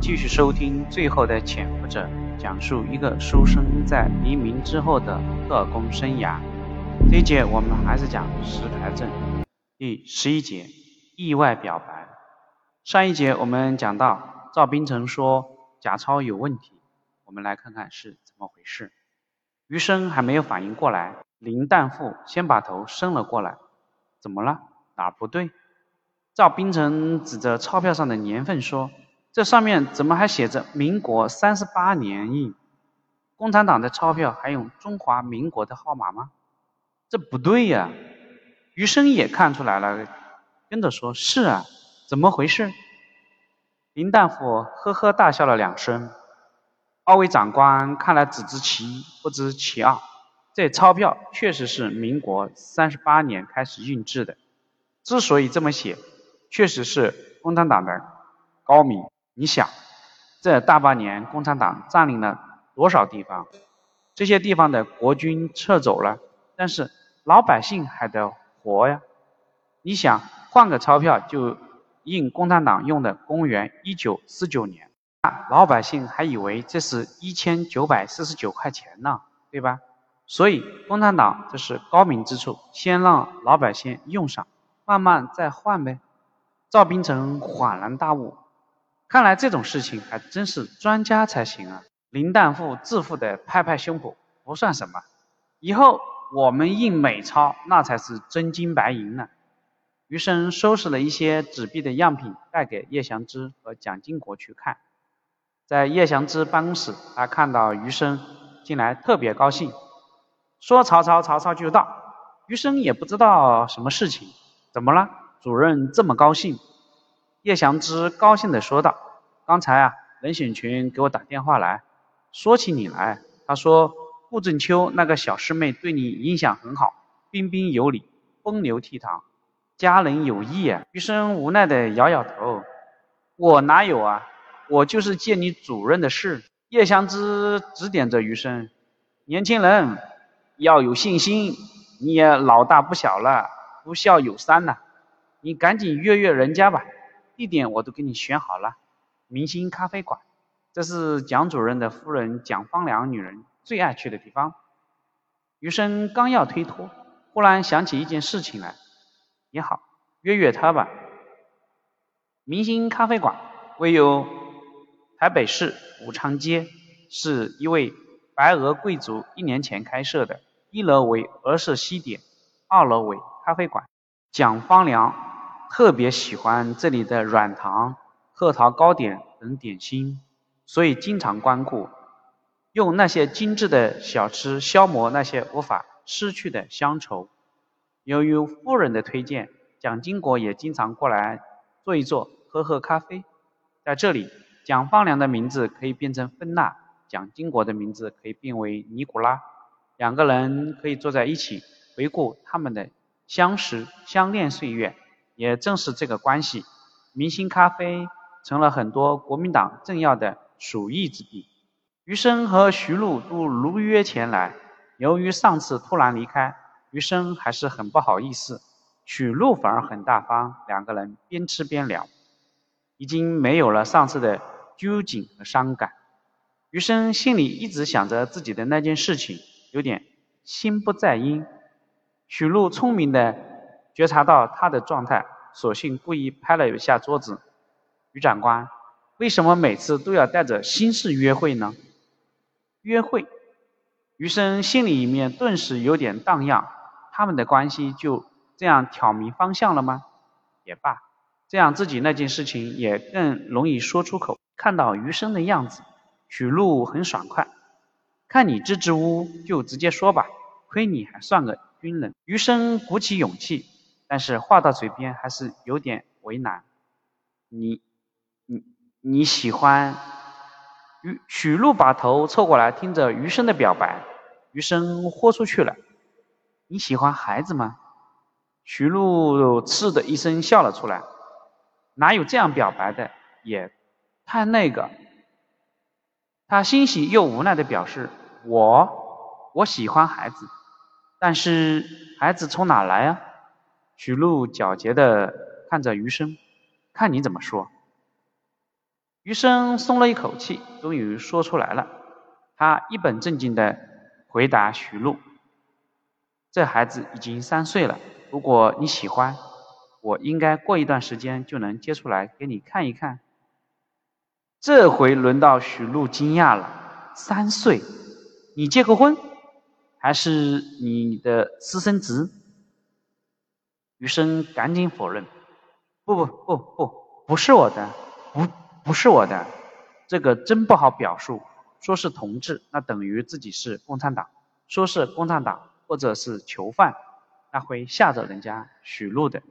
继续收听《最后的潜伏者》，讲述一个书生在黎明之后的特工生涯。这一节我们还是讲石牌镇第十一节意外表白。上一节我们讲到赵冰城说假钞有问题，我们来看看是怎么回事。余生还没有反应过来，林旦富先把头伸了过来：“怎么了？哪不对？”赵冰城指着钞票上的年份说。这上面怎么还写着民国三十八年印？共产党的钞票还用中华民国的号码吗？这不对呀！余生也看出来了，跟着说：“是啊，怎么回事？”林大夫呵呵大笑了两声。二位长官看来只知其一，不知其二。这钞票确实是民国三十八年开始印制的。之所以这么写，确实是共产党的高明。你想，这大半年，共产党占领了多少地方？这些地方的国军撤走了，但是老百姓还得活呀。你想换个钞票就印共产党用的公元一九四九年，老百姓还以为这是一千九百四十九块钱呢，对吧？所以共产党这是高明之处，先让老百姓用上，慢慢再换呗。赵冰城恍然大悟。看来这种事情还真是专家才行啊！林旦富自负地拍拍胸脯，不算什么。以后我们印美钞，那才是真金白银呢。余生收拾了一些纸币的样品，带给叶祥之和蒋经国去看。在叶祥之办公室，他看到余生进来，特别高兴，说：“曹操，曹操就到。”余生也不知道什么事情，怎么了？主任这么高兴？叶祥之高兴地说道：“刚才啊，任显群给我打电话来，说起你来。他说顾正秋那个小师妹对你印象很好，彬彬有礼，风流倜傥，佳人有意啊。”余生无奈地摇摇头：“我哪有啊？我就是借你主任的事。”叶祥之指点着余生：“年轻人要有信心，你也老大不小了，不孝有三呐，你赶紧约约人家吧。”地点我都给你选好了，明星咖啡馆，这是蒋主任的夫人蒋方良女人最爱去的地方。余生刚要推脱，忽然想起一件事情来，也好，约约她吧。明星咖啡馆位于台北市武昌街，是一位白俄贵族一年前开设的，一楼为俄式西点，二楼为咖啡馆。蒋方良。特别喜欢这里的软糖、核桃糕点等点心，所以经常光顾，用那些精致的小吃消磨那些无法失去的乡愁。由于夫人的推荐，蒋经国也经常过来坐一坐，喝喝咖啡。在这里，蒋方良的名字可以变成芬娜，蒋经国的名字可以变为尼古拉，两个人可以坐在一起，回顾他们的相识相恋岁月。也正是这个关系，明星咖啡成了很多国民党政要的鼠疫之地。余生和徐璐都如约前来，由于上次突然离开，余生还是很不好意思。许璐反而很大方，两个人边吃边聊，已经没有了上次的拘谨和伤感。余生心里一直想着自己的那件事情，有点心不在焉。许璐聪明的。觉察到他的状态，索性故意拍了一下桌子。于长官，为什么每次都要带着心事约会呢？约会，余生心里面顿时有点荡漾。他们的关系就这样挑明方向了吗？也罢，这样自己那件事情也更容易说出口。看到余生的样子，许璐很爽快。看你支支吾吾，就直接说吧。亏你还算个军人。余生鼓起勇气。但是话到嘴边还是有点为难。你、你、你喜欢？余许璐把头凑过来，听着余生的表白，余生豁出去了。你喜欢孩子吗？许璐嗤的一声笑了出来。哪有这样表白的？也太那个。他欣喜又无奈的表示：我，我喜欢孩子，但是孩子从哪来啊？许璐皎洁地看着余生，看你怎么说。余生松了一口气，终于说出来了。他一本正经的回答许璐：“这孩子已经三岁了，如果你喜欢，我应该过一段时间就能接出来给你看一看。”这回轮到许璐惊讶了：“三岁？你结过婚？还是你的私生子？”余生赶紧否认：“不不不不，不是我的，不不是我的，这个真不好表述。说是同志，那等于自己是共产党；说是共产党或者是囚犯，那会吓着人家许璐的。”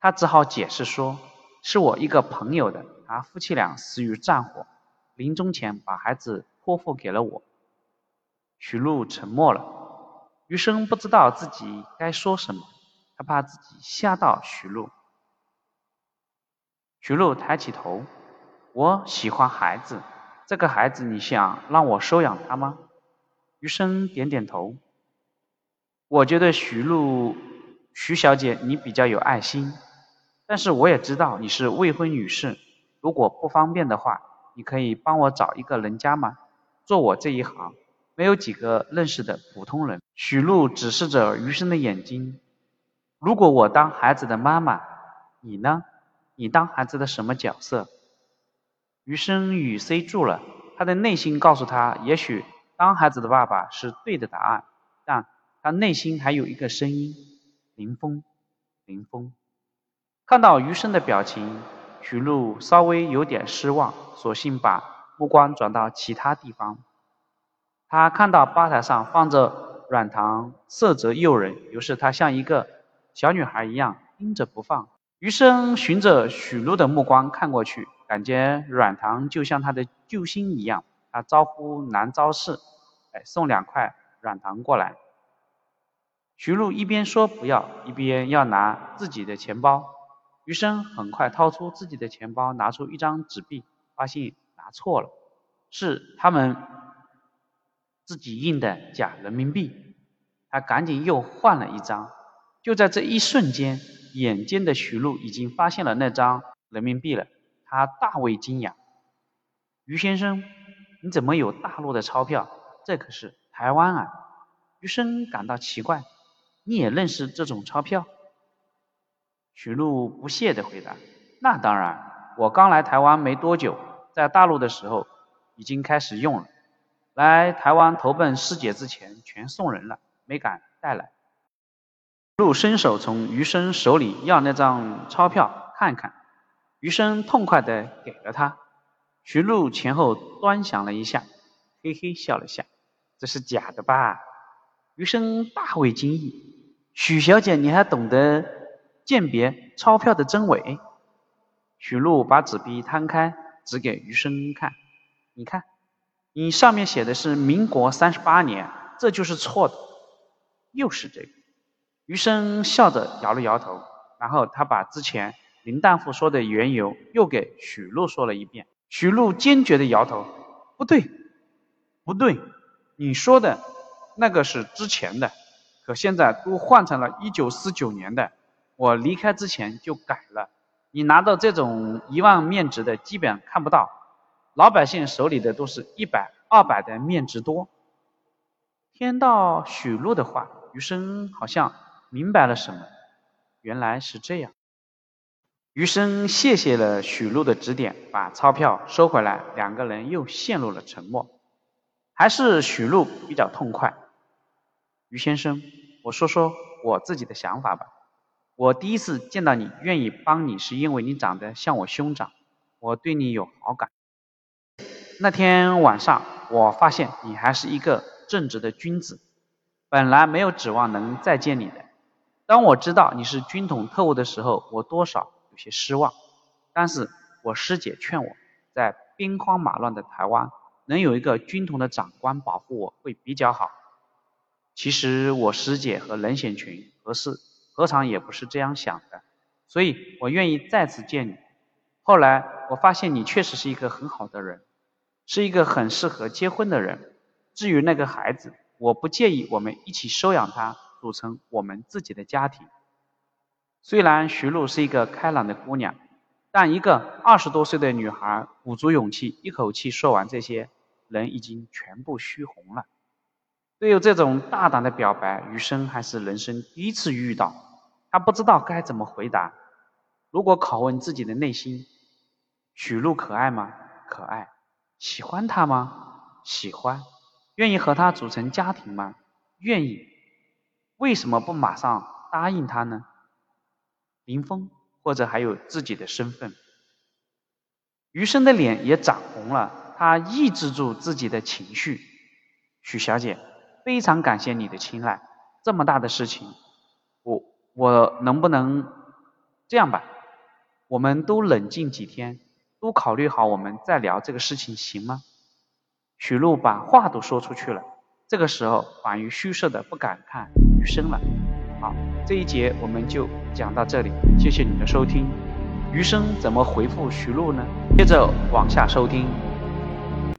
他只好解释说：“是我一个朋友的，他夫妻俩死于战火，临终前把孩子托付给了我。”许璐沉默了，余生不知道自己该说什么。他怕自己吓到徐璐。徐璐抬起头：“我喜欢孩子，这个孩子你想让我收养他吗？”余生点点头。我觉得徐璐，徐小姐你比较有爱心，但是我也知道你是未婚女士，如果不方便的话，你可以帮我找一个人家吗？做我这一行，没有几个认识的普通人。许璐指视着余生的眼睛。如果我当孩子的妈妈，你呢？你当孩子的什么角色？余生语塞住了，他的内心告诉他，也许当孩子的爸爸是对的答案，但他内心还有一个声音：林峰，林峰。看到余生的表情，徐璐稍微有点失望，索性把目光转到其他地方。他看到吧台上放着软糖，色泽诱人，于是他像一个。小女孩一样盯着不放，余生循着许露的目光看过去，感觉软糖就像他的救星一样。他招呼男招士：“哎，送两块软糖过来。”徐璐一边说不要，一边要拿自己的钱包。余生很快掏出自己的钱包，拿出一张纸币，发现拿错了，是他们自己印的假人民币。他赶紧又换了一张。就在这一瞬间，眼尖的徐璐已经发现了那张人民币了，他大为惊讶。于先生，你怎么有大陆的钞票？这可是台湾啊！余生感到奇怪，你也认识这种钞票？徐璐不屑地回答：“那当然，我刚来台湾没多久，在大陆的时候已经开始用了。来台湾投奔师姐之前，全送人了，没敢带来。”陆伸手从余生手里要那张钞票看看，余生痛快的给了他。徐璐前后端详了一下，嘿嘿笑了下：“这是假的吧？”余生大为惊异：“许小姐，你还懂得鉴别钞票的真伪？”许璐把纸币摊开，指给余生看：“你看，你上面写的是民国三十八年，这就是错的，又是这个。”余生笑着摇了摇头，然后他把之前林大夫说的缘由又给许璐说了一遍。许璐坚决的摇头：“不对，不对，你说的那个是之前的，可现在都换成了一九四九年的。我离开之前就改了。你拿到这种一万面值的，基本看不到，老百姓手里的都是一百、二百的面值多。”听到许璐的话，余生好像。明白了什么？原来是这样。余生谢谢了许露的指点，把钞票收回来。两个人又陷入了沉默。还是许露比较痛快。余先生，我说说我自己的想法吧。我第一次见到你，愿意帮你，是因为你长得像我兄长，我对你有好感。那天晚上，我发现你还是一个正直的君子，本来没有指望能再见你的。当我知道你是军统特务的时候，我多少有些失望。但是我师姐劝我，在兵荒马乱的台湾，能有一个军统的长官保护我会比较好。其实我师姐和任显群何事何尝也不是这样想的，所以我愿意再次见你。后来我发现你确实是一个很好的人，是一个很适合结婚的人。至于那个孩子，我不介意我们一起收养他。组成我们自己的家庭。虽然徐璐是一个开朗的姑娘，但一个二十多岁的女孩鼓足勇气，一口气说完这些，人已经全部虚红了。对于这种大胆的表白，余生还是人生第一次遇到，他不知道该怎么回答。如果拷问自己的内心，许璐可爱吗？可爱。喜欢他吗？喜欢。愿意和他组成家庭吗？愿意。为什么不马上答应他呢？林峰，或者还有自己的身份。余生的脸也涨红了，他抑制住自己的情绪。许小姐，非常感谢你的青睐。这么大的事情，我我能不能这样吧？我们都冷静几天，都考虑好，我们再聊这个事情，行吗？许璐把话都说出去了，这个时候婉瑜虚设的不敢看生了。好，这一节我们就讲到这里，谢谢你的收听。余生怎么回复徐璐呢？接着往下收听。